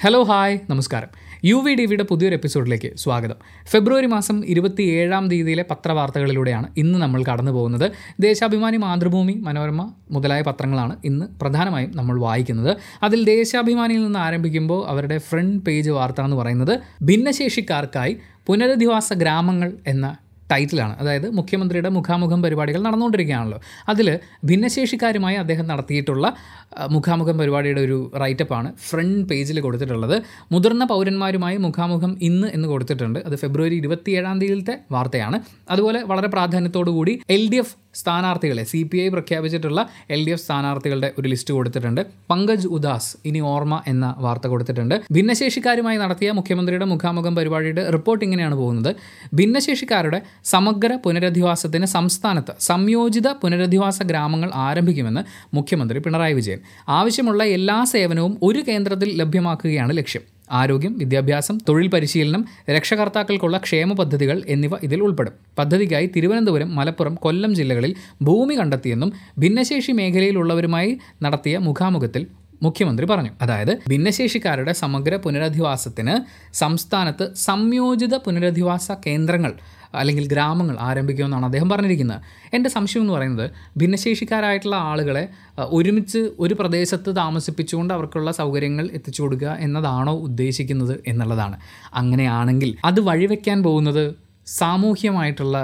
Hello hi നമസ്കാരം. U V D വിയുടെ പുതിയൊരു എപ്പിസോഡിലേക്ക് സ്വാഗതം. ഫെബ്രുവരി മാസം ഇരുപത്തി ഏഴാം തീയതിയിലെ പത്രവാർത്തകളിലൂടെയാണ് ഇന്ന് നമ്മൾ കടന്നു പോകുന്നത്. ദേശാഭിമാനി മാതൃഭൂമി മനോരമ മുതലായ പത്രങ്ങളാണ് ഇന്ന് പ്രധാനമായും നമ്മൾ വായിക്കുന്നത്. അതിൽ ദേശാഭിമാനിയിൽ നിന്ന് ആരംഭിക്കുമ്പോൾ അവരുടെ ഫ്രണ്ട് പേജ് വാർത്ത എന്ന് പറയുന്നത് ഭിന്നശേഷിക്കാർക്കായി പുനരധിവാസ ഗ്രാമങ്ങൾ എന്ന ടൈറ്റിലാണ്. അതായത് മുഖ്യമന്ത്രിയുടെ മുഖാമുഖം പരിപാടികൾ നടന്നുകൊണ്ടിരിക്കുകയാണല്ലോ. അതിൽ ഭിന്നശേഷിക്കാരുമായി അദ്ദേഹം നടത്തിയിട്ടുള്ള മുഖാമുഖം പരിപാടിയുടെ ഒരു റൈറ്റപ്പാണ് ഫ്രണ്ട് പേജിൽ കൊടുത്തിട്ടുള്ളത്. മുതിർന്ന പൗരന്മാരുമായി മുഖാമുഖം ഇന്ന് എന്ന് കൊടുത്തിട്ടുണ്ട്. അത് ഫെബ്രുവരി ഇരുപത്തിയേഴാം തീയതിയിലത്തെ വാർത്തയാണ്. അതുപോലെ വളരെ പ്രാധാന്യത്തോടു കൂടി എൽ ഡി എഫ് സ്ഥാനാർത്ഥികളെ സി പി ഐ പ്രഖ്യാപിച്ചിട്ടുള്ള എൽ ഡി എഫ് സ്ഥാനാർത്ഥികളുടെ ഒരു ലിസ്റ്റ് കൊടുത്തിട്ടുണ്ട്. പങ്കജ് ഉദാസ് ഇനി ഓർമ്മ എന്ന വാർത്ത കൊടുത്തിട്ടുണ്ട്. ഭിന്നശേഷിക്കാരുമായി നടത്തിയ മുഖ്യമന്ത്രിയുടെ മുഖാമുഖം പരിപാടിയുടെ റിപ്പോർട്ട് ഇങ്ങനെയാണ് പോകുന്നത്. ഭിന്നശേഷിക്കാരുടെ സമഗ്ര പുനരധിവാസത്തിന് സംസ്ഥാനത്ത് സംയോജിത പുനരധിവാസ ഗ്രാമങ്ങൾ ആരംഭിക്കുമെന്ന് മുഖ്യമന്ത്രി പിണറായി വിജയൻ. ആവശ്യമുള്ള എല്ലാ സേവനവും ഒരു കേന്ദ്രത്തിൽ ലഭ്യമാക്കുകയാണ് ലക്ഷ്യം. ആരോഗ്യം വിദ്യാഭ്യാസം തൊഴിൽ പരിശീലനം രക്ഷകർത്താക്കൾക്കുള്ള ക്ഷേമ പദ്ധതികൾ എന്നിവ ഇതിൽ ഉൾപ്പെടും. പദ്ധതിക്കായി തിരുവനന്തപുരം മലപ്പുറം കൊല്ലം ജില്ലകളിൽ ഭൂമി കണ്ടെത്തിയെന്നും ഭിന്നശേഷി മേഖലയിലുള്ളവരുമായി നടത്തിയ മുഖാമുഖത്തിൽ മുഖ്യമന്ത്രി പറഞ്ഞു. അതായത് ഭിന്നശേഷിക്കാരുടെ സമഗ്ര പുനരധിവാസത്തിന് സംസ്ഥാനത്ത് സംയോജിത പുനരധിവാസ കേന്ദ്രങ്ങൾ അല്ലെങ്കിൽ ഗ്രാമങ്ങൾ ആരംഭിക്കുമെന്നാണ് അദ്ദേഹം പറഞ്ഞിരിക്കുന്നത്. എന്റെ സംശയം എന്ന് പറയുന്നത് ഭിന്നശേഷിക്കാരായിട്ടുള്ള ആളുകളെ ഒരുമിച്ച് ഒരു പ്രദേശത്ത് താമസിപ്പിച്ചുകൊണ്ട് അവർക്കുള്ള സൗകര്യങ്ങൾ എത്തിച്ചു കൊടുക്കുക എന്നതാണോ ഉദ്ദേശിക്കുന്നത് എന്നുള്ളതാണ്. അങ്ങനെയാണെങ്കിൽ അത് വഴിവെക്കാൻ പോകുന്നത് സാമൂഹ്യമായിട്ടുള്ള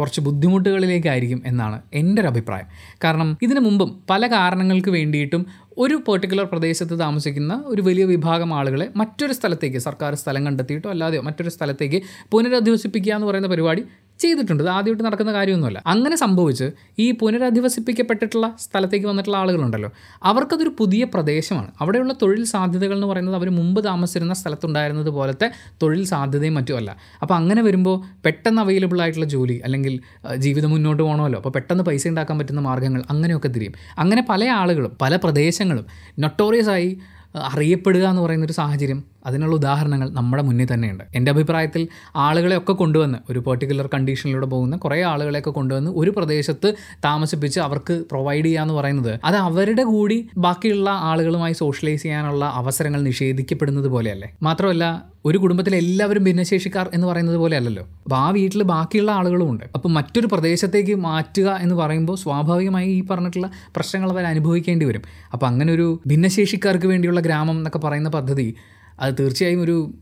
കുറച്ച് ബുദ്ധിമുട്ടുകളിലേക്കായിരിക്കും എന്നാണ് എന്റെ ഒരു അഭിപ്രായം. കാരണം ഇതിനു മുമ്പും പല കാരണങ്ങൾക്ക് വേണ്ടിയിട്ടും ഒരു പെർട്ടിക്കുലർ പ്രദേശത്ത് താമസിക്കുന്ന ഒരു വലിയ വിഭാഗം ആളുകളെ മറ്റൊരു സ്ഥലത്തേക്ക് സർക്കാർ സ്ഥലം കണ്ടെത്തിയിട്ടോ അല്ലാതെയോ മറ്റൊരു സ്ഥലത്തേക്ക് പുനരധിവസിപ്പിക്കുക എന്ന് പറയുന്ന പരിപാടി ചെയ്തിട്ടുണ്ട്. ഇത് ആദ്യമായിട്ട് നടക്കുന്ന കാര്യമൊന്നുമല്ല. അങ്ങനെ സംഭവിച്ച് ഈ പുനരധിവസിപ്പിക്കപ്പെട്ടിട്ടുള്ള സ്ഥലത്തേക്ക് വന്നിട്ടുള്ള ആളുകളുണ്ടല്ലോ. അവർക്കതൊരു പുതിയ പ്രദേശമാണ്. അവിടെയുള്ള തൊഴിൽ സാധ്യതകൾ എന്ന് പറയുന്നത് അവർ മുമ്പ് താമസിച്ചിരുന്ന സ്ഥലത്തുണ്ടായിരുന്നത് പോലത്തെ തൊഴിൽ സാധ്യതയും മറ്റുമല്ല. അപ്പോൾ അങ്ങനെ വരുമ്പോൾ പെട്ടെന്ന് അവൈലബിൾ ആയിട്ടുള്ള ജോലി അല്ലെങ്കിൽ ജീവിതം മുന്നോട്ട് പോകണമല്ലോ അപ്പോൾ പെട്ടെന്ന് പൈസ ഉണ്ടാക്കാൻ പറ്റുന്ന മാർഗങ്ങൾ അങ്ങനെയൊക്കെ തിരിയും. അങ്ങനെ പല ആളുകളും പല പ്രദേശങ്ങളും നൊട്ടോറിയസ് ആയി ആ, അറിയപ്പെടുക എന്ന് പറയുന്നൊരു സാഹചര്യം അതിനുള്ള ഉദാഹരണങ്ങൾ നമ്മുടെ മുന്നിൽ തന്നെയുണ്ട്. എന്റെ അഭിപ്രായത്തിൽ ആളുകളെയൊക്കെ കൊണ്ടുവന്ന് ഒരു പെർട്ടിക്കുലർ കണ്ടീഷനിലൂടെ പോകുന്ന കുറേ ആളുകളെയൊക്കെ കൊണ്ടുവന്ന് ഒരു പ്രദേശത്ത് താമസിപ്പിച്ച് അവർക്ക് പ്രൊവൈഡ് ചെയ്യുക എന്ന് പറയുന്നത് അത് അവരുടെ കൂടി ബാക്കിയുള്ള ആളുകളുമായി സോഷ്യലൈസ് ചെയ്യാനുള്ള അവസരങ്ങൾ നിഷേധിക്കപ്പെടുന്നത് പോലെയല്ലേ? മാത്രമല്ല ഒരു കുടുംബത്തിലെ എല്ലാവരും ഭിന്നശേഷിക്കാർ എന്ന് പറയുന്നത് പോലെ അല്ലല്ലോ അപ്പോൾ ആ വീട്ടിൽ ബാക്കിയുള്ള ആളുകളുമുണ്ട് അപ്പോൾ മറ്റൊരു പ്രദേശത്തേക്ക് മാറ്റുക എന്ന് പറയുമ്പോൾ സ്വാഭാവികമായി ഈ പറഞ്ഞിട്ടുള്ള പ്രശ്നങ്ങൾ അവർ അനുഭവിക്കേണ്ടി വരും. അപ്പോൾ അങ്ങനെ ഒരു ഭിന്നശേഷിക്കാർക്ക് വേണ്ടിയുള്ള ഗ്രാമം എന്നൊക്കെ പറയുന്ന പദ്ധതി അത് തീർച്ചയായും ഒരു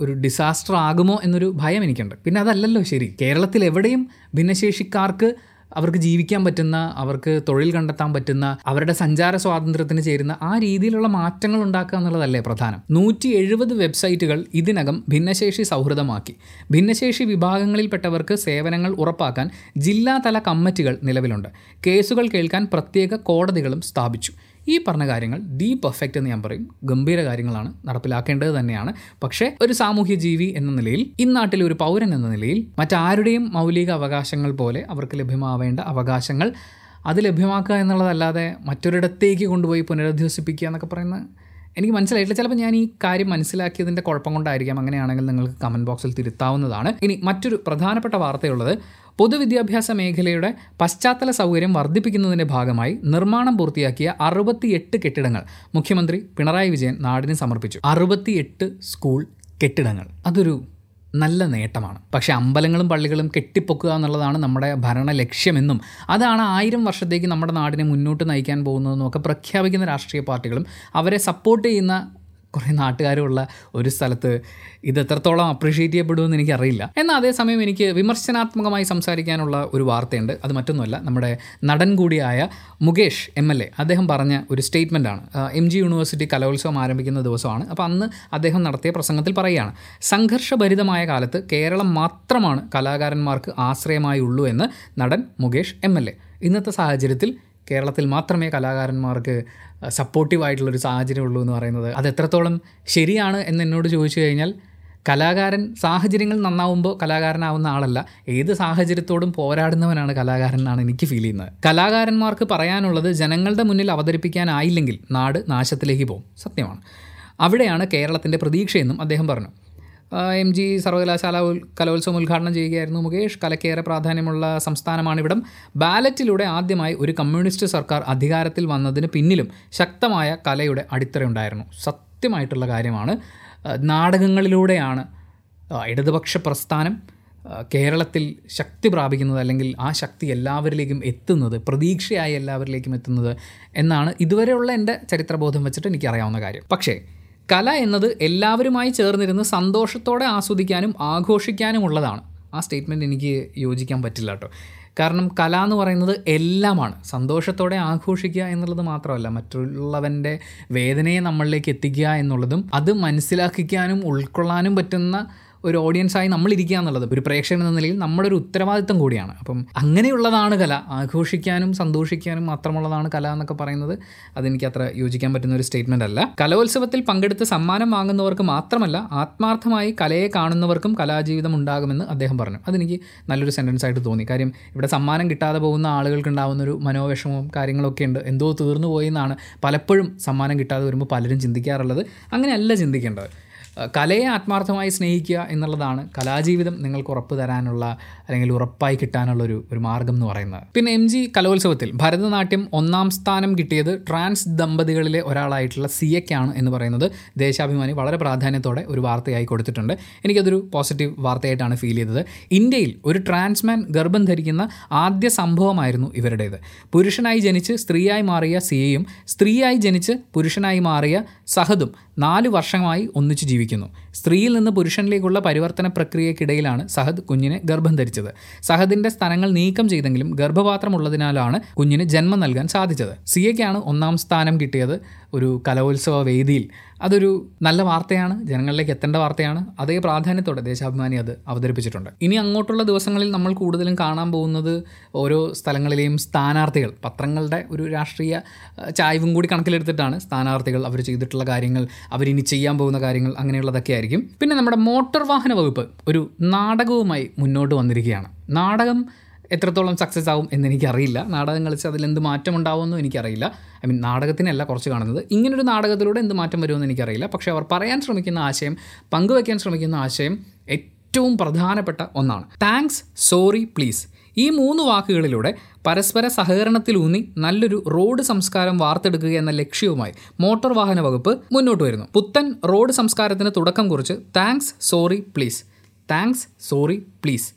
ഒരു ഡിസാസ്റ്റർ ആകുമോ എന്നൊരു ഭയം എനിക്കുണ്ട്. പിന്നെ അതല്ലല്ലോ ശരി. കേരളത്തിൽ എവിടെയും ഭിന്നശേഷിക്കാർക്ക് അവർക്ക് ജീവിക്കാൻ പറ്റുന്ന അവർക്ക് തൊഴിൽ കണ്ടെത്താൻ പറ്റുന്ന അവരുടെ സഞ്ചാര സ്വാതന്ത്ര്യത്തിന് ചേരുന്ന ആ രീതിയിലുള്ള മാറ്റങ്ങൾ ഉണ്ടാക്കുക എന്നുള്ളതല്ലേ പ്രധാനം. നൂറ്റി എഴുപത് വെബ്സൈറ്റുകൾ ഇതിനകം ഭിന്നശേഷി സൗഹൃദമാക്കി. ഭിന്നശേഷി വിഭാഗങ്ങളിൽപ്പെട്ടവർക്ക് സേവനങ്ങൾ ഉറപ്പാക്കാൻ ജില്ലാതല കമ്മിറ്റികൾ നിലവിലുണ്ട്. കേസുകൾ കേൾക്കാൻ പ്രത്യേക കോടതികളും സ്ഥാപിച്ചു. ഈ പറഞ്ഞ കാര്യങ്ങൾ ദി പെർഫെക്റ്റ് എന്ന് ഞാൻ പറയും. ഗംഭീര കാര്യങ്ങളാണ് നടപ്പിലാക്കേണ്ടത് തന്നെയാണ്. പക്ഷേ ഒരു സാമൂഹ്യ ജീവി എന്ന നിലയിൽ ഇന്നാട്ടിലെ ഒരു പൗരൻ എന്ന നിലയിൽ മറ്റാരുടെയും മൗലിക അവകാശങ്ങൾ പോലെ അവർക്ക് ലഭ്യമാവേണ്ട അവകാശങ്ങൾ അത് ലഭ്യമാക്കുക എന്നുള്ളതല്ലാതെ മറ്റൊരിടത്തേക്ക് കൊണ്ടുപോയി പുനരധിവസിപ്പിക്കുക എന്നൊക്കെ പറയുന്ന എനിക്ക് മനസ്സിലായിട്ടില്ല. ചിലപ്പോൾ ഞാൻ ഈ കാര്യം മനസ്സിലാക്കിയതിന്റെ കുഴപ്പം കൊണ്ടായിരിക്കാം അങ്ങനെയാണെങ്കിൽ നിങ്ങൾക്ക് കമന്റ് ബോക്സിൽ തിരുത്താവുന്നതാണ്. ഇനി മറ്റൊരു പ്രധാനപ്പെട്ട വാർത്തയുള്ളത്. പൊതുവിദ്യാഭ്യാസ മേഖലയുടെ പശ്ചാത്തല സൗകര്യം വർദ്ധിപ്പിക്കുന്നതിന്റെ ഭാഗമായി നിർമ്മാണം പൂർത്തിയാക്കിയ അറുപത്തിയെട്ട് കെട്ടിടങ്ങൾ. മുഖ്യമന്ത്രി പിണറായി വിജയൻ നാടിന് സമർപ്പിച്ചു. അറുപത്തിയെട്ട് സ്കൂൾ കെട്ടിടങ്ങൾ. അതൊരു നല്ല നേട്ടമാണ്. പക്ഷേ അമ്പലങ്ങളും പള്ളികളും കെട്ടിപ്പൊക്കുക എന്നുള്ളതാണ് നമ്മുടെ ഭരണ ലക്ഷ്യമെന്നും അതാണ് ആയിരം വർഷത്തേക്ക് നമ്മുടെ നാടിനെ മുന്നോട്ട് നയിക്കാൻ പോകുന്നതെന്നും ഒക്കെ പ്രഖ്യാപിക്കുന്ന രാഷ്ട്രീയ പാർട്ടികളും അവരെ സപ്പോർട്ട് ചെയ്യുന്ന കുറേ നാട്ടുകാരുള്ള ഒരു സ്ഥലത്ത് ഇത് എത്രത്തോളം അപ്രീഷിയേറ്റ് ചെയ്യപ്പെടുമെന്ന് എനിക്കറിയില്ല. എന്നാൽ അതേസമയം എനിക്ക് വിമർശനാത്മകമായി സംസാരിക്കാനുള്ള ഒരു വാർത്തയുണ്ട്. അത് മറ്റൊന്നുമല്ല നമ്മുടെ നടൻ കൂടിയായ മുകേഷ് എം എൽ എ അദ്ദേഹം പറഞ്ഞ ഒരു സ്റ്റേറ്റ്മെന്റാണ് എം ജി യൂണിവേഴ്സിറ്റി കലോത്സവം ആരംഭിക്കുന്ന ദിവസമാണ്. അപ്പോൾ അന്ന് അദ്ദേഹം നടത്തിയ പ്രസംഗത്തിൽ പറയുകയാണ് സംഘർഷഭരിതമായ കാലത്ത് കേരളം മാത്രമാണ് കലാകാരന്മാർക്ക് ആശ്രയമായി ഉള്ളൂ എന്ന് നടൻ മുകേഷ് എം എൽ എ. ഇന്നത്തെ സാഹചര്യത്തിൽ കേരളത്തിൽ മാത്രമേ കലാകാരന്മാർക്ക് സപ്പോർട്ടീവായിട്ടുള്ളൊരു സാഹചര്യം ഉള്ളൂ എന്ന് പറയുന്നത്. അത് എത്രത്തോളം ശരിയാണ് എന്ന് എന്നോട് ചോദിച്ചു കഴിഞ്ഞാൽ കലാകാരൻ സാഹചര്യങ്ങൾ നന്നാവുമ്പോൾ കലാകാരനാവുന്ന ആളല്ല. ഏത് സാഹചര്യത്തോടും പോരാടുന്നവനാണ് കലാകാരൻ എന്നാണ് എനിക്ക് ഫീൽ ചെയ്യുന്നത്. കലാകാരന്മാർക്ക് പറയാനുള്ളത് ജനങ്ങളുടെ മുന്നിൽ അവതരിപ്പിക്കാനായില്ലെങ്കിൽ നാട് നാശത്തിലേക്ക് പോകും. സത്യമാണ്. അവിടെയാണ് കേരളത്തിന്റെ പ്രതീക്ഷയെന്നും അദ്ദേഹം പറഞ്ഞു. എം ജി സർവകലാശാല കലോത്സവം ഉദ്ഘാടനം ചെയ്യുകയായിരുന്നു മുകേഷ്. കലക്കേറെ പ്രാധാന്യമുള്ള സംസ്ഥാനമാണിവിടം. ബാലറ്റിലൂടെ ആദ്യമായി ഒരു കമ്മ്യൂണിസ്റ്റ് സർക്കാർ അധികാരത്തിൽ വന്നതിന് പിന്നിലും ശക്തമായ കലയുടെ അടിത്തറയുണ്ടായിരുന്നു സത്യം സത്യമായിട്ടുള്ള കാര്യമാണ് നാടകങ്ങളിലൂടെയാണ് ഇടതുപക്ഷ പ്രസ്ഥാനം കേരളത്തിൽ ശക്തി പ്രാപിക്കുന്നത് അല്ലെങ്കിൽ ആ ശക്തി എല്ലാവരിലേക്കും എത്തുന്നത് പ്രതീക്ഷയായി എല്ലാവരിലേക്കും എത്തുന്നത് എന്നാണ് ഇതുവരെയുള്ള എന്റെ ചരിത്രബോധം വെച്ചിട്ട് എനിക്കറിയാവുന്ന കാര്യം. പക്ഷേ കല എന്നത് എല്ലാവരുമായി ചേർന്നിരുന്ന് സന്തോഷത്തോടെ ആസ്വദിക്കാനും ആഘോഷിക്കാനും ഉള്ളതാണ് ആ സ്റ്റേറ്റ്മെന്റ് എനിക്ക് യോജിക്കാൻ പറ്റില്ല കേട്ടോ. കാരണം കല എന്ന് പറയുന്നത് എല്ലാമാണ്. സന്തോഷത്തോടെ ആഘോഷിക്കുക എന്നുള്ളത് മാത്രമല്ല മറ്റുള്ളവന്റെ വേദനയെ നമ്മളിലേക്ക് എത്തിക്കുക എന്നുള്ളതും അത് മനസ്സിലാക്കിക്കാനും ഉൾക്കൊള്ളാനും പറ്റുന്ന ഒരു ഓഡിയൻസായി നമ്മൾ ഇരിക്കുക എന്നുള്ളത് ഒരു പ്രേക്ഷകൻ എന്ന നിലയിൽ നമ്മുടെ ഒരു ഉത്തരവാദിത്തം കൂടിയാണ്. അപ്പം അങ്ങനെയുള്ളതാണ് കല. ആഘോഷിക്കാനും സന്തോഷിക്കാനും മാത്രമുള്ളതാണ് കല എന്നൊക്കെ പറയുന്നത്. അതെനിക്ക് അത്ര യോജിക്കാൻ പറ്റുന്ന ഒരു സ്റ്റേറ്റ്മെന്റ് അല്ല. കലോത്സവത്തിൽ പങ്കെടുത്ത് സമ്മാനം വാങ്ങുന്നവർക്ക് മാത്രമല്ല ആത്മാർത്ഥമായി കലയെ കാണുന്നവർക്കും കലാജീവിതം ഉണ്ടാകുമെന്ന് അദ്ദേഹം പറഞ്ഞു. അതെനിക്ക് നല്ലൊരു സെന്റൻസ് ആയിട്ട് തോന്നി. കാര്യം ഇവിടെ സമ്മാനം കിട്ടാതെ പോകുന്ന ആളുകൾക്ക് ഉണ്ടാകുന്ന ഒരു മനോവിഷമവും കാര്യങ്ങളൊക്കെ ഉണ്ട്. എന്തോ തീർന്നു പോയി എന്നാണ് പലപ്പോഴും സമ്മാനം കിട്ടാതെ വരുമ്പോൾ പലരും ചിന്തിക്കാറുള്ളത്. അങ്ങനെയല്ല ചിന്തിക്കേണ്ടത്. കലയെ ആത്മാർത്ഥമായി സ്നേഹിക്കുക എന്നുള്ളതാണ് കലാജീവിതം നിങ്ങൾക്ക് ഉറപ്പ് തരാനുള്ള അല്ലെങ്കിൽ ഉറപ്പായി കിട്ടാനുള്ള ഒരു ഒരു മാർഗം എന്ന് പറയുന്നത്. പിന്നെ എം ജി കലോത്സവത്തിൽ ഭരതനാട്യം ഒന്നാം സ്ഥാനം കിട്ടിയത് ട്രാൻസ് ദമ്പതികളിലെ ഒരാളായിട്ടുള്ള സിയയ്ക്കാണ് എന്ന് പറയുന്നത് ദേശാഭിമാനി വളരെ പ്രാധാന്യത്തോടെ ഒരു വാർത്തയായി കൊടുത്തിട്ടുണ്ട്. എനിക്കതൊരു പോസിറ്റീവ് വാർത്തയായിട്ടാണ് ഫീൽ ചെയ്തത്. ഇന്ത്യയിൽ ഒരു ട്രാൻസ്മാൻ ഗർഭം ധരിക്കുന്ന ആദ്യ സംഭവമായിരുന്നു ഇവരുടേത്. പുരുഷനായി ജനിച്ച് സ്ത്രീയായി മാറിയ സിയയും സ്ത്രീയായി ജനിച്ച് പുരുഷനായി മാറിയ സഹദും നാല് വർഷമായി ഒന്നിച്ചു 響の。സ്ത്രീയിൽ നിന്ന് പുരുഷനിലേക്കുള്ള പരിവർത്തന പ്രക്രിയക്കിടയിലാണ് സഹദ് കുഞ്ഞിനെ ഗർഭം ധരിച്ചത്. സഹദിന്റെ സ്ഥലങ്ങൾ നീക്കം ചെയ്തെങ്കിലും ഗർഭപാത്രം ഗർഭപാത്രമുള്ളതിനാലാണ് കുഞ്ഞിന് ജന്മം നൽകാൻ സാധിച്ചത്. സിയയ്ക്കാണ് ഒന്നാം സ്ഥാനം കിട്ടിയത് ഒരു കലോത്സവ വേദിയിൽ. അതൊരു നല്ല വാർത്തയാണ്. ജനങ്ങളിലേക്ക് എത്തേണ്ട വാർത്തയാണ്. അതേ പ്രാധാന്യത്തോടെ ദേശാഭിമാനി അത് അവതരിപ്പിച്ചിട്ടുണ്ട്. ഇനി അങ്ങോട്ടുള്ള ദിവസങ്ങളിൽ നമ്മൾ കൂടുതലും കാണാൻ പോകുന്നത് ഓരോ സ്ഥലങ്ങളിലെയും സ്ഥാനാർത്ഥികൾ. പത്രങ്ങളുടെ ഒരു രാഷ്ട്രീയ ചായവും കൂടി കണക്കിലെടുത്തിട്ടാണ് സ്ഥാനാർത്ഥികൾ അവർ ചെയ്തിട്ടുള്ള കാര്യങ്ങൾ അവരിനി ചെയ്യാൻ പോകുന്ന കാര്യങ്ങൾ അങ്ങനെയുള്ളതൊക്കെ ആയിരിക്കും. പിന്നെ നമ്മുടെ മോട്ടോർ വാഹന വകുപ്പ് ഒരു നാടകവുമായി മുന്നോട്ട് വന്നിരിക്കുകയാണ്. നാടകം എത്രത്തോളം സക്സസ് ആവും എന്ന് എനിക്കറിയില്ല നാടകം കളിച്ച് അതിൽ എന്ത് മാറ്റം ഉണ്ടാവുമെന്നും എനിക്കറിയില്ല. ഐ മീൻ നാടകത്തിനല്ല കുറച്ച് കാണുന്നത്. ഇങ്ങനൊരു നാടകത്തിലൂടെ എന്ത് മാറ്റം വരുമെന്ന് എനിക്കറിയില്ല. പക്ഷേ അവർ പറയാൻ ശ്രമിക്കുന്ന ആശയം പങ്കുവയ്ക്കാൻ ശ്രമിക്കുന്ന ആശയം ഏറ്റവും പ്രധാനപ്പെട്ട ഒന്നാണ്. താങ്ക്സ് സോറി പ്ലീസ് ഈ മൂന്ന് വാക്കുകളിലൂടെ പരസ്പര സഹകരണത്തിലൂന്നി നല്ലൊരു റോഡ് സംസ്കാരം വാർത്തെടുക്കുക എന്ന ലക്ഷ്യവുമായി മോട്ടോർ വാഹന വകുപ്പ് മുന്നോട്ട് വരുന്നു. പുത്തൻ റോഡ് സംസ്കാരത്തിന് തുടക്കം കുറിച്ച് thanks sorry please. Thanks sorry please.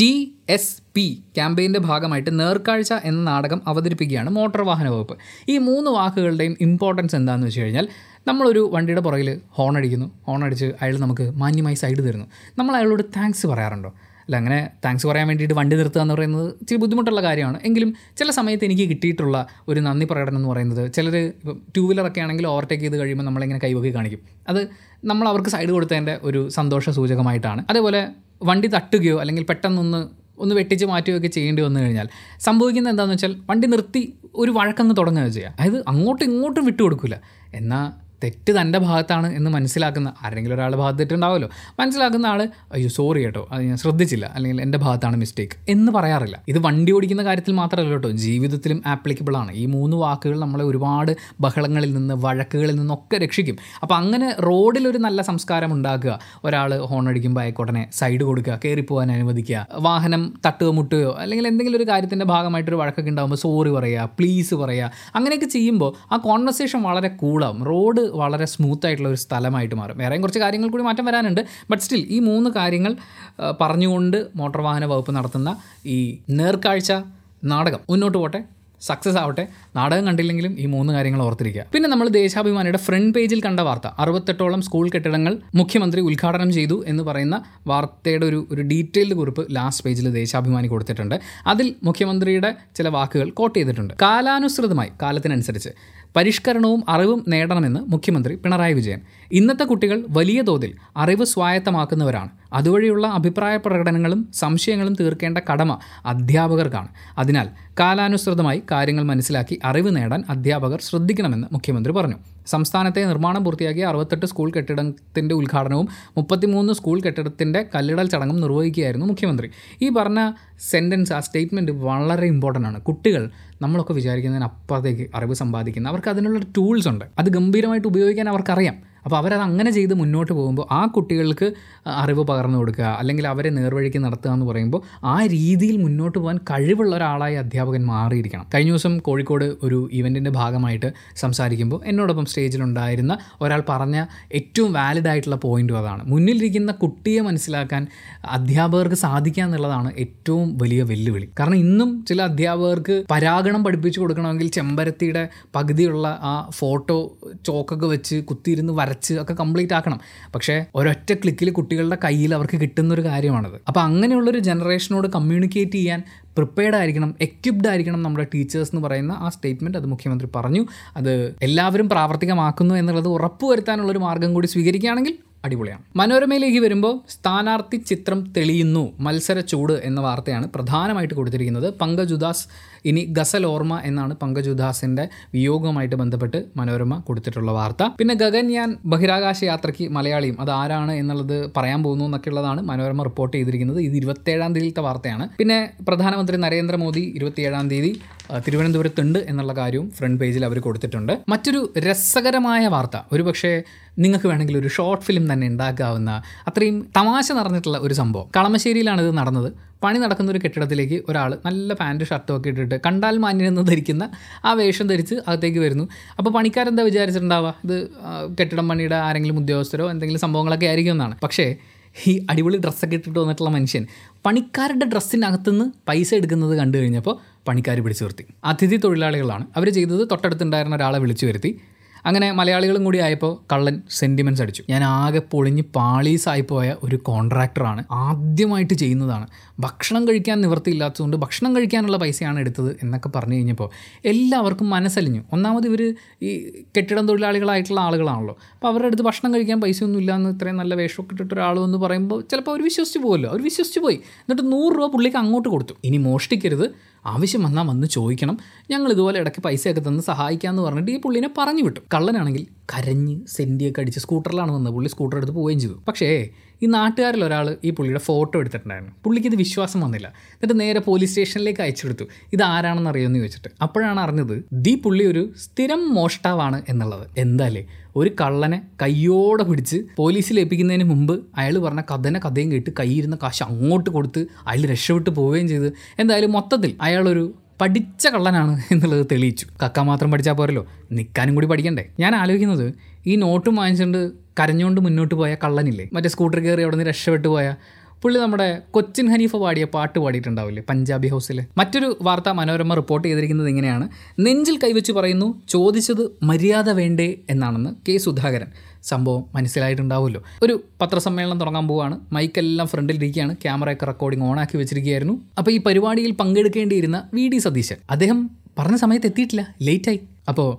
T S P ക്യാമ്പയിന്റെ ഭാഗമായിട്ട് നേർക്കാഴ്ച എന്ന നാടകം അവതരിപ്പിക്കുകയാണ് മോട്ടോർ വാഹന വകുപ്പ്. ഈ മൂന്ന് വാക്കുകളുടെയും ഇമ്പോർട്ടൻസ് എന്താണെന്ന് വെച്ച് കഴിഞ്ഞാൽ നമ്മളൊരു വണ്ടിയുടെ പുറകിൽ ഹോൺ അടിക്കുന്നു. ഹോൺ അടിച്ച് അയാൾ നമുക്ക് മാന്യമായി സൈഡ് തരുന്നു. നമ്മൾ അയാളോട് താങ്ക്സ് പറയാറുണ്ടോ? അല്ല അങ്ങനെ താങ്ക്സ് പറയാൻ വേണ്ടിയിട്ട് വണ്ടി നിർത്തുക എന്ന് പറയുന്നത് ഇച്ചിരി ബുദ്ധിമുട്ടുള്ള കാര്യമാണ്. എങ്കിലും ചില സമയത്ത് എനിക്ക് കിട്ടിയിട്ടുള്ള ഒരു നന്ദി പ്രകടനം എന്ന് പറയുന്നത് ചിലർ ഇപ്പം ടൂ വീലറൊക്കെ ആണെങ്കിൽ ഓവർടേക്ക് ചെയ്ത് കഴിയുമ്പോൾ നമ്മളിങ്ങനെ കൈവക്കി കാണിക്കും. അത് നമ്മൾ അവർക്ക് സൈഡ് കൊടുത്തതിന്റെ ഒരു സന്തോഷ സൂചകമായിട്ടാണ്. അതേപോലെ വണ്ടി തട്ടുകയോ അല്ലെങ്കിൽ പെട്ടെന്നൊന്ന് ഒന്ന് വെട്ടിച്ച് മാറ്റുകയൊക്കെ ചെയ്യേണ്ടി വന്നു കഴിഞ്ഞാൽ സംഭവിക്കുന്നത് എന്താണെന്ന് വെച്ചാൽ വണ്ടി നിർത്തി ഒരു വഴക്കങ്ങ് തുടങ്ങുക ചെയ്യുക. അതായത് അങ്ങോട്ടും ഇങ്ങോട്ടും വിട്ടുകൊടുക്കില്ല. എന്നാൽ തെറ്റ് തന്റെ ഭാഗത്താണ് എന്ന് മനസ്സിലാക്കുന്ന ആരെങ്കിലും ഒരാളുടെ ഭാഗത്ത് തെറ്റുണ്ടാവുമല്ലോ. മനസ്സിലാക്കുന്ന ആൾ അയ്യോ സോറി കേട്ടോ അത് ഞാൻ ശ്രദ്ധിച്ചില്ല അല്ലെങ്കിൽ എന്റെ ഭാഗത്താണ് മിസ്റ്റേക്ക് എന്ന് പറയാറില്ല. ഇത് വണ്ടി ഓടിക്കുന്ന കാര്യത്തിൽ മാത്രമല്ല കേട്ടോ ജീവിതത്തിലും ആപ്ലിക്കബിൾ ആണ്. ഈ മൂന്ന് വാക്കുകൾ നമ്മളെ ഒരുപാട് ബഹളങ്ങളിൽ നിന്ന് വഴക്കുകളിൽ നിന്നൊക്കെ രക്ഷിക്കും. അപ്പോൾ അങ്ങനെ റോഡിലൊരു നല്ല സംസ്കാരം ഉണ്ടാക്കുക ഒരാൾ ഹോൺ അടിക്കുമ്പോൾ ആയിക്കോട്ടനെ സൈഡ് കൊടുക്കുക കയറിപ്പോകാൻ അനുവദിക്കുക വാഹനം തട്ടുകയോ മുട്ടുകയോ അല്ലെങ്കിൽ എന്തെങ്കിലും ഒരു കാര്യത്തിന്റെ ഭാഗമായിട്ടൊരു വഴക്കൊക്കെ ഉണ്ടാകുമ്പോൾ സോറി പറയുക പ്ലീസ് പറയുക അങ്ങനെയൊക്കെ ചെയ്യുമ്പോൾ ആ കോൺവെർസേഷൻ വളരെ കൂളാവും റോഡ് വളരെ സ്മൂത്ത് ആയിട്ടുള്ള ഒരു സ്ഥലമായിട്ട് മാറും. വേറെയും കുറച്ച് കാര്യങ്ങൾ കൂടി മാറ്റം വരാനുണ്ട്. ബട്ട് സ്റ്റിൽ ഈ മൂന്ന് കാര്യങ്ങൾ പറഞ്ഞുകൊണ്ട് മോട്ടോർ വാഹന വകുപ്പ് നടത്തുന്ന ഈ നേർക്കാഴ്ച നാടകം മുന്നോട്ട് പോട്ടെ. സക്സസ് ആവട്ടെ. നാടകം കണ്ടില്ലെങ്കിലും ഈ മൂന്ന് കാര്യങ്ങൾ ഓർത്തിരിക്കുക. പിന്നെ നമ്മൾ ദേശാഭിമാനിയുടെ ഫ്രണ്ട് പേജിൽ കണ്ട വാർത്ത. അറുപത്തെട്ടോളം സ്കൂൾ കെട്ടിടങ്ങൾ മുഖ്യമന്ത്രി ഉദ്ഘാടനം ചെയ്തു എന്ന് പറയുന്ന വാർത്തയുടെ ഒരു ഒരു ഡീറ്റെയിൽഡ് കുറിപ്പ് ലാസ്റ്റ് പേജിൽ ദേശാഭിമാനി കൊടുത്തിട്ടുണ്ട്. അതിൽ മുഖ്യമന്ത്രിയുടെ ചില വാക്കുകൾ കോട്ട് ചെയ്തിട്ടുണ്ട്. കാലാനുസൃതമായി കാലത്തിനനുസരിച്ച് പരിഷ്കരണവും അറിവും നേടണമെന്ന് മുഖ്യമന്ത്രി പിണറായി വിജയൻ. ഇന്നത്തെ കുട്ടികൾ വലിയ തോതിൽ അറിവ് സ്വായത്തമാക്കുന്നവരാണ്. അതുവഴിയുള്ള അഭിപ്രായ പ്രകടനങ്ങളും സംശയങ്ങളും തീർക്കേണ്ട കടമ അധ്യാപകർക്കാണ്. അതിനാൽ കാലാനുസൃതമായി കാര്യങ്ങൾ മനസ്സിലാക്കി അറിവ് നേടാൻ അധ്യാപകർ ശ്രദ്ധിക്കണമെന്ന് മുഖ്യമന്ത്രി പറഞ്ഞു. സംസ്ഥാനത്തെ നിർമ്മാണം പൂർത്തിയാക്കിയ അറുപത്തെട്ട് സ്കൂൾ കെട്ടിടത്തിന്റെ ഉദ്ഘാടനവും മുപ്പത്തിമൂന്ന് സ്കൂൾ കെട്ടിടത്തിന്റെ കല്ലിടൽ ചടങ്ങും നിർവഹിക്കുകയായിരുന്നു മുഖ്യമന്ത്രി. ഈ പറഞ്ഞ സെന്റൻസ് ആ സ്റ്റേറ്റ്മെന്റ് വളരെ ഇമ്പോർട്ടന്റ് ആണ്. കുട്ടികൾ നമ്മളൊക്കെ വിചാരിക്കുന്നതിന് അപ്പുറത്തേക്ക് അറിവ് സമ്പാദിക്കുന്ന അവർക്ക് അതിനുള്ള ടൂൾസ് ഉണ്ട്. അത് ഗംഭീരമായിട്ട് ഉപയോഗിക്കാൻ അവർക്കറിയാം. അപ്പോൾ അവരത് അങ്ങനെ ചെയ്ത് മുന്നോട്ട് പോകുമ്പോൾ ആ കുട്ടികൾക്ക് അറിവ് പകർന്നു കൊടുക്കുക അല്ലെങ്കിൽ അവരെ നേർവഴിക്ക് നടത്തുക എന്ന് പറയുമ്പോൾ ആ രീതിയിൽ മുന്നോട്ട് പോകാൻ കഴിവുള്ള ഒരാളായി അധ്യാപകൻ മാറിയിരിക്കണം. കഴിഞ്ഞ ദിവസം കോഴിക്കോട് ഒരു ഇവന്റിന്റെ ഭാഗമായിട്ട് സംസാരിക്കുമ്പോൾ എന്നോടൊപ്പം സ്റ്റേജിലുണ്ടായിരുന്ന ഒരാൾ പറഞ്ഞ ഏറ്റവും വാലിഡ് ആയിട്ടുള്ള പോയിന്റും അതാണ്. മുന്നിലിരിക്കുന്ന കുട്ടിയെ മനസ്സിലാക്കാൻ അധ്യാപകർക്ക് സാധിക്കുക എന്നുള്ളതാണ് ഏറ്റവും വലിയ വെല്ലുവിളി. കാരണം ഇന്നും ചില അധ്യാപകർക്ക് പരാഗണം പഠിപ്പിച്ചു കൊടുക്കണമെങ്കിൽ ചെമ്പരത്തിയുടെ പകുതിയുള്ള ആ ഫോട്ടോ ചോക്കൊക്കെ വെച്ച് കുത്തിയിരുന്ന് വരച്ച് ഒക്കെ കംപ്ലീറ്റ് ആക്കണം. പക്ഷേ ഒരൊറ്റ ക്ലിക്കിൽ കുട്ടികളുടെ കയ്യിൽ അവർക്ക് കിട്ടുന്ന ഒരു കാര്യമാണത്. അപ്പോൾ അങ്ങനെയുള്ളൊരു ജനറേഷനോട് കമ്മ്യൂണിക്കേറ്റ് ചെയ്യാൻ പ്രിപ്പയർഡ് ആയിരിക്കണം എക്യുപ്ഡ് ആയിരിക്കണം നമ്മുടെ ടീച്ചേഴ്സ് എന്ന് പറയുന്ന ആ സ്റ്റേറ്റ്മെന്റ് അത് മുഖ്യമന്ത്രി പറഞ്ഞു. അത് എല്ലാവരും പ്രാവർത്തികമാക്കുന്നു എന്നുള്ളത് ഉറപ്പുവരുത്താനുള്ളൊരു മാർഗം കൂടി സ്വീകരിക്കുകയാണെങ്കിൽ അടിപൊളിയാണ്. മനോരമയിലേക്ക് വരുമ്പോൾ സ്ഥാനാർത്ഥി ചിത്രം തെളിയുന്നു മത്സര ചൂട് എന്ന വാർത്തയാണ് പ്രധാനമായിട്ട് കൊടുത്തിരിക്കുന്നത്. പങ്കജ് ഉദാസ് ഇനി ഗസൽ ഓർമ്മ എന്നാണ് പങ്കജ് ഉദാസിന്റെ വിയോഗവുമായിട്ട് ബന്ധപ്പെട്ട് മനോരമ കൊടുത്തിട്ടുള്ള വാർത്ത. പിന്നെ ഗഗൻയാൻ ബഹിരാകാശ യാത്രയ്ക്ക് മലയാളിയും അത് ആരാണ് എന്നുള്ളത് പറയാൻ പോകുന്നു എന്നൊക്കെ ഉള്ളതാണ് മനോരമ റിപ്പോർട്ട് ചെയ്തിരിക്കുന്നത്. ഇത് ഇരുപത്തേഴാം തീയതിയിലത്തെ വാർത്തയാണ്. പിന്നെ പ്രധാനമന്ത്രി നരേന്ദ്രമോദി ഇരുപത്തിയേഴാം തീയതി തിരുവനന്തപുരത്തുണ്ട് എന്നുള്ള കാര്യവും ഫ്രണ്ട് പേജിൽ അവർ കൊടുത്തിട്ടുണ്ട്. മറ്റൊരു രസകരമായ വാർത്ത ഒരുപക്ഷെ നിങ്ങൾക്ക് വേണമെങ്കിൽ ഒരു ഷോർട്ട് ഫിലിം തന്നെ ഉണ്ടാക്കാവുന്ന അത്രയും തമാശ നിറഞ്ഞിട്ടുള്ള ഒരു സംഭവം. കളമശ്ശേരിയിലാണ് ഇത് നടന്നത്. പണി നടക്കുന്ന ഒരു കെട്ടിടത്തിലേക്ക് ഒരാൾ നല്ല പാന്റ് ഷർട്ടും ഒക്കെ ഇട്ടിട്ട് കണ്ടാൽ മാന്യനെന്ന് ധരിക്കുന്ന ആ വേഷം ധരിച്ച് അകത്തേക്ക് വരുന്നു. അപ്പോൾ പണിക്കാരെന്താ വിചാരിച്ചിട്ടുണ്ടാവുക? ഇത് കെട്ടിടം പണിയുടെ ആരെങ്കിലും ഉദ്യോഗസ്ഥരോ എന്തെങ്കിലും സംഭവങ്ങളൊക്കെ ആയിരിക്കും എന്നാണ്. പക്ഷേ ഈ അടിപൊളി ഡ്രസ്സൊക്കെ ഇട്ടിട്ട് വന്നിട്ടുള്ള മനുഷ്യൻ പണിക്കാരുടെ ഡ്രസ്സിനകത്തുനിന്ന് പൈസ എടുക്കുന്നത് കണ്ടു കഴിഞ്ഞപ്പോൾ പണിക്കാർ പിടിച്ചു നിർത്തി അതിഥി തൊഴിലാളികളാണ്. അവർ ചെയ്തത് തൊട്ടടുത്തുണ്ടായിരുന്ന ഒരാളെ വിളിച്ചു വരുത്തി. അങ്ങനെ മലയാളികളും കൂടി ആയപ്പോൾ കള്ളൻ സെന്റിമെന്റ്സ് അടിച്ചു. ഞാൻ ആകെ പൊളിഞ്ഞ് പാളീസായി പോയ ഒരു കോൺട്രാക്ടറാണ് ആദ്യമായിട്ട് ചെയ്യുന്നതാണ്. ഭക്ഷണം കഴിക്കാൻ നിവൃത്തിയില്ലാത്തതുകൊണ്ട് ഭക്ഷണം കഴിക്കാനുള്ള പൈസയാണ് എടുത്തത് എന്നൊക്കെ പറഞ്ഞു കഴിഞ്ഞപ്പോൾ എല്ലാവർക്കും മനസ്സലിഞ്ഞു. ഒന്നാമത് ഇവർ ഈ കെട്ടിടം തൊഴിലാളികളായിട്ടുള്ള ആളുകളാണല്ലോ. അപ്പോൾ അവരുടെ അടുത്ത് ഭക്ഷണം കഴിക്കാൻ പൈസയൊന്നും ഇല്ലാന്ന് ഇത്രയും നല്ല വേഷമൊക്കെ ഇട്ടിട്ട് എന്ന് പറയുമ്പോൾ ചിലപ്പോൾ അവർ വിശ്വസിച്ച് പോകുമല്ലോ അവർ വിശ്വസിച്ച് പോയി. എന്നിട്ട് നൂറ് രൂപ പുള്ളിക്ക് അങ്ങോട്ട് കൊടുത്തു. ഇനി മോഷ്ടിക്കരുത്. ആവശ്യം വന്നാൽ വന്ന് ചോദിക്കണം. ഞങ്ങൾ ഇതുപോലെ ഇടയ്ക്ക് പൈസയൊക്കെ തന്ന് സഹായിക്കാമെന്ന് പറഞ്ഞിട്ട് ഈ പുള്ളിനെ പറഞ്ഞു വിട്ടു കള്ളനാണെങ്കിൽ കരഞ്ഞ് സെന്റിയൊക്കെ അടിച്ച് സ്കൂട്ടറിലാണ് വന്നത്. പുള്ളി സ്കൂട്ടർ എടുത്ത് പോവുകയും ചെയ്തു. പക്ഷേ ഈ നാട്ടുകാരിൽ ഒരാൾ ഈ പുള്ളിയുടെ ഫോട്ടോ എടുത്തിട്ടുണ്ടായിരുന്നു. പുള്ളിക്ക് ഇത് വിശ്വാസം വന്നില്ല. എന്നിട്ട് നേരെ പോലീസ് സ്റ്റേഷനിലേക്ക് അയച്ചെടുത്തു ഇത് ആരാണെന്ന് അറിയുമെന്ന് ചോദിച്ചിട്ട്. അപ്പോഴാണ് അറിഞ്ഞത് ദി പുള്ളി ഒരു സ്ഥിരം മോഷ്ടാവാണ് എന്നുള്ളത്. എന്തായാലേ ഒരു കള്ളനെ കയ്യോടെ പിടിച്ച് പോലീസിൽ ഏൽപ്പിക്കുന്നതിന് മുമ്പ് അയാൾ പറഞ്ഞ കഥനെ കഥയും കേട്ട് കയ്യിരുന്ന കാശ് അങ്ങോട്ട് കൊടുത്ത് അയാൾ രക്ഷപ്പെട്ട് പോവുകയും ചെയ്ത്. എന്തായാലും മൊത്തത്തിൽ അയാളൊരു പഠിച്ച കള്ളനാണ് എന്നുള്ളത് തെളിയിച്ചു. കക്ക മാത്രം പഠിച്ചാൽ പോരല്ലോ. നിൽക്കാനും കൂടി പഠിക്കണ്ടേ? ഞാൻ ആലോചിക്കുന്നത് ഈ നോട്ടും വാങ്ങിച്ചുകൊണ്ട് കരഞ്ഞുകൊണ്ട് മുന്നോട്ട് പോയ കള്ളനില്ലേ? മറ്റേ സ്കൂട്ടർ കയറി അവിടെ നിന്ന് രക്ഷപ്പെട്ടു പോയ പുള്ളി നമ്മുടെ കൊച്ചിൻ ഹനീഫ പാടിയ പാട്ട് പാടിയിട്ടുണ്ടാവില്ലേ പഞ്ചാബി ഹൗസിൽ മറ്റൊരു വാർത്ത മനോരമ റിപ്പോർട്ട് ചെയ്തിരിക്കുന്നത് ഇങ്ങനെയാണ്. നെഞ്ചിൽ കൈവച്ച് പറയുന്നു ചോദിച്ചത് മര്യാദ വേണ്ടേ എന്നാണെന്ന് കെ സുധാകരൻ. സംഭവം മനസ്സിലായിട്ടുണ്ടാവുമല്ലോ. ഒരു പത്രസമ്മേളനം തുടങ്ങാൻ പോവുകയാണ് മൈക്കെല്ലാം ഫ്രണ്ടിലിരിക്കുകയാണ് ക്യാമറയൊക്കെ റെക്കോർഡിംഗ് ഓണാക്കി വെച്ചിരിക്കുകയായിരുന്നു. അപ്പോൾ ഈ പരിപാടിയിൽ പങ്കെടുക്കേണ്ടിയിരുന്ന വി ഡി സതീശൻ. അദ്ദേഹം പറഞ്ഞ സമയത്ത് എത്തിയിട്ടില്ല. ലേറ്റായി. അപ്പോൾ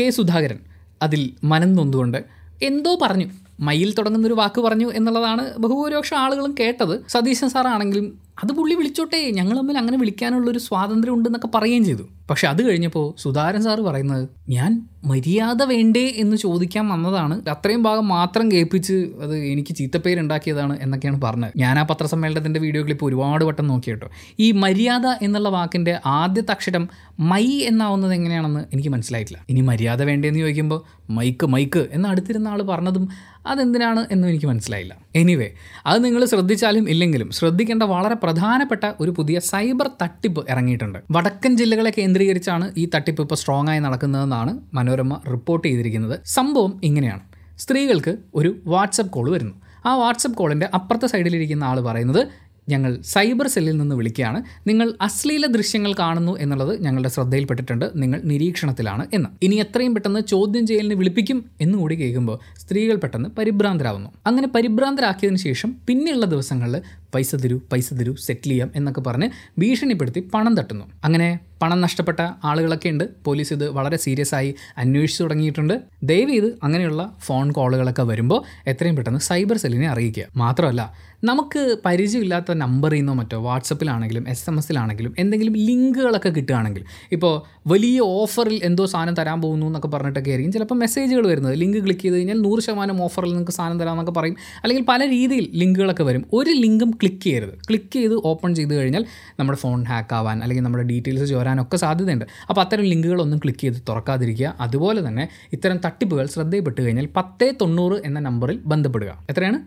കെ സുധാകരൻ അതിൽ മനം നൊന്നുകൊണ്ട് എന്തോ പറഞ്ഞു. മയിൽ തുടങ്ങുന്നൊരു വാക്ക് പറഞ്ഞു എന്നുള്ളതാണ് ബഹുഭൂരിപക്ഷം ആളുകളും കേട്ടത്. സതീശൻ സാറാണെങ്കിലും അത് പുള്ളി വിളിച്ചോട്ടെ ഞങ്ങൾ തമ്മിൽ അങ്ങനെ വിളിക്കാനുള്ളൊരു സ്വാതന്ത്ര്യം ഉണ്ടെന്നൊക്കെ പറയുകയും ചെയ്തു. പക്ഷെ അത് കഴിഞ്ഞപ്പോൾ സുധാരൻ സാറ് പറയുന്നത് ഞാൻ മര്യാദ വേണ്ടേ എന്ന് ചോദിക്കാൻ വന്നതാണ്. അത്രയും ഭാഗം മാത്രം കേൾപ്പിച്ച് അത് എനിക്ക് ചീത്തപ്പേരുണ്ടാക്കിയതാണ് എന്നൊക്കെയാണ് പറഞ്ഞത്. ഞാൻ ആ പത്രസമ്മേളനത്തിന്റെ വീഡിയോ ക്ലിപ്പ് ഒരുപാട് വട്ടം നോക്കി കേട്ടോ. ഈ മര്യാദ എന്നുള്ള വാക്കിന്റെ ആദ്യത്തെ അക്ഷരം മൈ എന്നാവുന്നത് എങ്ങനെയാണെന്ന് എനിക്ക് മനസ്സിലായിട്ടില്ല. ഇനി മര്യാദ വേണ്ടേന്ന് ചോദിക്കുമ്പോൾ മൈക്ക് മൈക്ക് എന്ന് അടുത്തിരുന്ന ആൾ പറഞ്ഞതും അതെന്തിനാണ് എന്നും എനിക്ക് മനസ്സിലായില്ല. എനിവേ അത് നിങ്ങൾ ശ്രദ്ധിച്ചാലും ഇല്ലെങ്കിലും ശ്രദ്ധിക്കേണ്ട വളരെ പ്രധാനപ്പെട്ട ഒരു പുതിയ സൈബർ തട്ടിപ്പ് ഇറങ്ങിയിട്ടുണ്ട്. വടക്കൻ ജില്ലകളെ കേന്ദ്രീകരിച്ചാണ് ഈ തട്ടിപ്പ് ഇപ്പോൾ സ്ട്രോങ് ആയി നടക്കുന്നതെന്നാണ് മനോരമ റിപ്പോർട്ട് ചെയ്തിരിക്കുന്നത്. സംഭവം ഇങ്ങനെയാണ്. സ്ത്രീകൾക്ക് ഒരു വാട്സപ്പ് കോൾ വരുന്നു. ആ വാട്സപ്പ് കോളിന്റെ അപ്പുറത്തെ സൈഡിലിരിക്കുന്ന ആൾ പറയുന്നത് ഞങ്ങൾ സൈബർ സെല്ലിൽ നിന്ന് വിളിക്കുകയാണ്. നിങ്ങൾ അശ്ലീല ദൃശ്യങ്ങൾ കാണുന്നു എന്നുള്ളത് ഞങ്ങളുടെ ശ്രദ്ധയിൽപ്പെട്ടിട്ടുണ്ട്. നിങ്ങൾ നിരീക്ഷണത്തിലാണ് എന്ന്. ഇനി എത്രയും പെട്ടെന്ന് ചോദ്യം ചെയ്യലിന് വിളിപ്പിക്കും എന്നുകൂടി കേൾക്കുമ്പോൾ സ്ത്രീകൾ പെട്ടെന്ന് പരിഭ്രാന്തരാകുന്നു അങ്ങനെ പരിഭ്രാന്തരാക്കിയതിന് ശേഷം പിന്നെയുള്ള ദിവസങ്ങളിൽ പൈസ തരൂ പൈസ തരൂ സെറ്റിൽ ചെയ്യാം എന്നൊക്കെ പറഞ്ഞ് ഭീഷണിപ്പെടുത്തി പണം തട്ടുന്നു. അങ്ങനെ പണം നഷ്ടപ്പെട്ട ആളുകളൊക്കെ ഉണ്ട്. പോലീസ് ഇത് വളരെ സീരിയസ് ആയി അന്വേഷിച്ചു തുടങ്ങിയിട്ടുണ്ട്. ദയവ് ചെയ്ത് അങ്ങനെയുള്ള ഫോൺ കോളുകളൊക്കെ വരുമ്പോൾ എത്രയും പെട്ടെന്ന് സൈബർ സെല്ലിനെ അറിയിക്കുക. മാത്രമല്ല നമുക്ക് പരിചയമില്ലാത്ത നമ്പറിൽ നിന്നോ മറ്റോ വാട്സപ്പിലാണെങ്കിലും എസ് എം എസിലാണെങ്കിലും എന്തെങ്കിലും ലിങ്കുകളൊക്കെ കിട്ടുകയാണെങ്കിൽ ഇപ്പോൾ വലിയ ഓഫറിൽ എന്തോ സാധനം തരാൻ പോകുന്നു എന്നൊക്കെ പറഞ്ഞിട്ടൊക്കെ ആയിരിക്കും. ചിലപ്പോൾ മെസ്സേജുകൾ വരുന്നത് ലിങ്ക് ക്ലിക്ക് ചെയ്ത് കഴിഞ്ഞാൽ നൂറ് ശതമാനം ഓഫറിൽ നിങ്ങൾക്ക് സാധനം തരാമെന്നൊക്കെ പറയും. അല്ലെങ്കിൽ പല രീതിയിൽ ലിങ്കുകളൊക്കെ വരും. ഒരു ലിങ്കും ക്ലിക്ക് ചെയ്യരുത്. ക്ലിക്ക് ചെയ്ത് ഓപ്പൺ ചെയ്ത് കഴിഞ്ഞാൽ നമ്മുടെ ഫോൺ ഹാക്ക് ആവാൻ അല്ലെങ്കിൽ നമ്മുടെ ഡീറ്റെയിൽസ് ചോരാനൊക്കെ സാധ്യതയുണ്ട്. അപ്പോൾ അത്തരം ലിങ്കുകളൊന്നും ക്ലിക്ക് ചെയ്ത് തുറക്കാതിരിക്കുക. അതുപോലെ തന്നെ ഇത്തരം തട്ടിപ്പുകൾ ശ്രദ്ധയിൽപ്പെട്ട് കഴിഞ്ഞാൽ പത്തേ തൊണ്ണൂറ് എന്ന നമ്പറിൽ ബന്ധപ്പെടുക. എത്രയാണ്?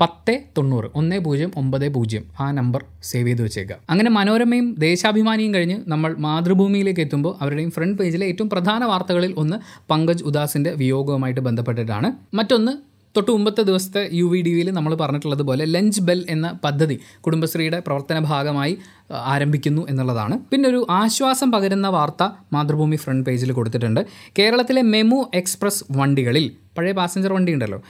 പത്ത് തൊണ്ണൂറ്. ഒന്ന് പൂജ്യം ഒമ്പത് പൂജ്യം. ആ നമ്പർ സേവ് ചെയ്ത് വെച്ചേക്കുക. അങ്ങനെ മനോരമയും ദേശാഭിമാനിയും കഴിഞ്ഞ് നമ്മൾ മാതൃഭൂമിയിലേക്ക് എത്തുമ്പോൾ അവരുടെയും ഫ്രണ്ട് പേജിലെ ഏറ്റവും പ്രധാന വാർത്തകളിൽ ഒന്ന് പങ്കജ് ഉദാസിന്റെ വിയോഗവുമായിട്ട് ബന്ധപ്പെട്ടിട്ടാണ്. മറ്റൊന്ന് തൊട്ട് മുമ്പത്തെ ദിവസത്തെ യു വി ഡി വിയിൽ നമ്മൾ പറഞ്ഞിട്ടുള്ളത് പോലെ ലഞ്ച് ബെൽ എന്ന പദ്ധതി കുടുംബശ്രീയുടെ പ്രവർത്തന ഭാഗമായി ആരംഭിക്കുന്നു എന്നുള്ളതാണ്. പിന്നെ ഒരു ആശ്വാസം പകരുന്ന വാർത്ത മാതൃഭൂമി ഫ്രണ്ട് പേജിൽ കൊടുത്തിട്ടുണ്ട്. കേരളത്തിലെ മെമു എക്സ്പ്രസ് വണ്ടികളിൽ പഴയ പാസഞ്ചർ വണ്ടി ഉണ്ടല്ലോ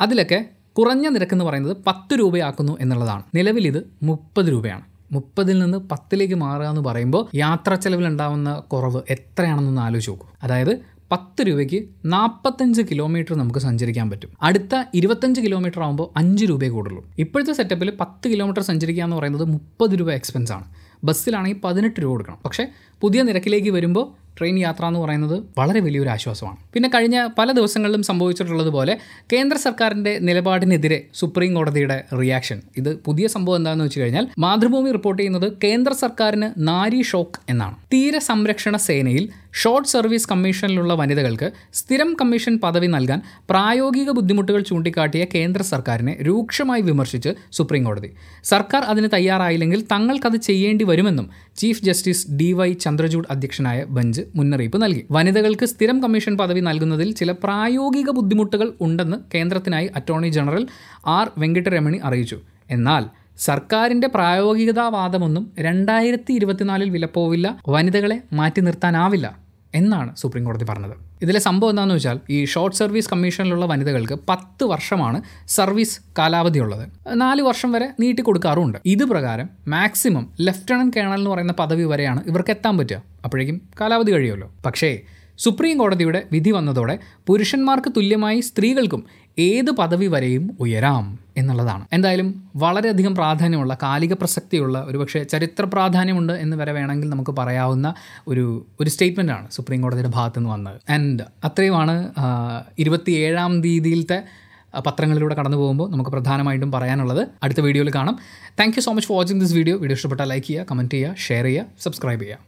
അതിലൊക്കെ കുറഞ്ഞ നിരക്ക് എന്ന് പറയുന്നത് പത്ത് രൂപയാക്കുന്നു എന്നുള്ളതാണ്. നിലവിൽ ഇത് മുപ്പത് രൂപയാണ്. മുപ്പതിൽ നിന്ന് പത്തിലേക്ക് മാറുക എന്ന് പറയുമ്പോൾ യാത്രാ ചെലവിൽ ഉണ്ടാവുന്ന കുറവ് എത്രയാണെന്നൊന്ന് ആലോചിച്ച് നോക്കും. അതായത് പത്ത് രൂപയ്ക്ക് നാൽപ്പത്തഞ്ച് കിലോമീറ്റർ നമുക്ക് സഞ്ചരിക്കാൻ പറ്റും. അടുത്ത ഇരുപത്തഞ്ച് കിലോമീറ്റർ ആകുമ്പോൾ അഞ്ച് രൂപയെ കൂടുള്ളൂ. ഇപ്പോഴത്തെ സെറ്റപ്പിൽ പത്ത് കിലോമീറ്റർ സഞ്ചരിക്കുക എന്ന് പറയുന്നത് മുപ്പത് രൂപ എക്സ്പെൻസ് ആണ്. ബസ്സിലാണെങ്കിൽ പതിനെട്ട് രൂപ കൊടുക്കണം. പക്ഷേ പുതിയ നിരക്കിലേക്ക് വരുമ്പോൾ ട്രെയിൻ യാത്ര എന്ന് പറയുന്നത് വളരെ വലിയൊരു ആശ്വാസമാണ്. പിന്നെ കഴിഞ്ഞ പല ദിവസങ്ങളിലും സംഭവിച്ചിട്ടുള്ളതുപോലെ കേന്ദ്ര സർക്കാരിന്റെ നിലപാടിനെതിരെ സുപ്രീം കോടതിയുടെ റിയാക്ഷൻ ഇത് പുതിയ സംഭവം എന്താണെന്ന് വെച്ച് കഴിഞ്ഞാൽ മാതൃഭൂമി റിപ്പോർട്ട് ചെയ്യുന്നത് കേന്ദ്ര സർക്കാരിന് നാരി ഷോക്ക് എന്നാണ്. തീര സംരക്ഷണ സേനയിൽ ഷോർട്ട് സർവീസ് കമ്മീഷനിലുള്ള വനിതകൾക്ക് സ്ഥിരം കമ്മീഷൻ പദവി നൽകാൻ പ്രായോഗിക ബുദ്ധിമുട്ടുകൾ ചൂണ്ടിക്കാട്ടിയ കേന്ദ്ര സർക്കാരിനെ രൂക്ഷമായി വിമർശിച്ച് സുപ്രീം കോടതി സർക്കാർ അതിന് തയ്യാറായില്ലെങ്കിൽ തങ്ങൾക്കത് ചെയ്യേണ്ടി വരുമെന്നും chief justice D Y Chandrachud അധ്യക്ഷനായ ബെഞ്ച് മുന്നറിയിപ്പ് നൽകി. വനിതകൾക്ക് സ്ഥിരം കമ്മീഷൻ പദവി നൽകുന്നതിൽ ചില പ്രായോഗിക ബുദ്ധിമുട്ടുകൾ ഉണ്ടെന്ന് കേന്ദ്രത്തിനായി അറ്റോർണി ജനറൽ ആർ വെങ്കിട്ടരമണി അറിയിച്ചു. എന്നാൽ സർക്കാരിന്റെ പ്രായോഗികതാവാദമൊന്നും രണ്ടായിരത്തി ഇരുപത്തിനാലിൽ വിലപ്പോവില്ല വനിതകളെ മാറ്റി നിർത്താനാവില്ല എന്നാണ് സുപ്രീം കോടതി പറഞ്ഞത്. ഇതിലെ സംഭവം എന്താണെന്ന് വെച്ചാൽ ഈ ഷോർട്ട് സർവീസ് കമ്മീഷനിലുള്ള വനിതകൾക്ക് പത്ത് വർഷമാണ് സർവീസ് കാലാവധി ഉള്ളത് നാല് വർഷം വരെ നീട്ടി കൊടുക്കാറുമുണ്ട് ഇത് പ്രകാരം മാക്സിമം ലെഫ്റ്റനന്റ് കേണൽ എന്ന് പറയുന്ന പദവി വരെയാണ് ഇവർക്ക് എത്താൻ പറ്റുക. അപ്പോഴേക്കും കാലാവധി കഴിയുമല്ലോ. പക്ഷേ സുപ്രീം കോടതിയുടെ വിധി വന്നതോടെ പുരുഷന്മാർക്ക് തുല്യമായി സ്ത്രീകൾക്കും ഏത് പദവി വരെയും ഉയരാം എന്നുള്ളതാണ്. എന്തായാലും വളരെയധികം പ്രാധാന്യമുള്ള കാലിക പ്രസക്തിയുള്ള ഒരുപക്ഷെ ചരിത്ര പ്രാധാന്യമുണ്ട് എന്ന് വരെ വേണമെങ്കിൽ നമുക്ക് പറയാവുന്ന ഒരു ഒരു സ്റ്റേറ്റ്മെന്റ് ആണ് സുപ്രീം കോടതിയുടെ ഭാഗത്തു നിന്ന് വന്നത്. ആൻഡ് അത്രയുമാണ് ഇരുപത്തിയേഴാം തീയതിയിലത്തെ പത്രങ്ങളിലൂടെ കടന്നു പോകുമ്പോൾ നമുക്ക് പ്രധാനമായിട്ടും പറയാനുള്ളത്. അടുത്ത വീഡിയോയിൽ കാണാം. Thank you so much for watching this video video ഇഷ്ടപ്പെട്ടാൽ ലൈക്ക് ചെയ്യുക കമന്റ് ചെയ്യുക ഷെയർ ചെയ്യുക സബ്സ്ക്രൈബ് ചെയ്യുക.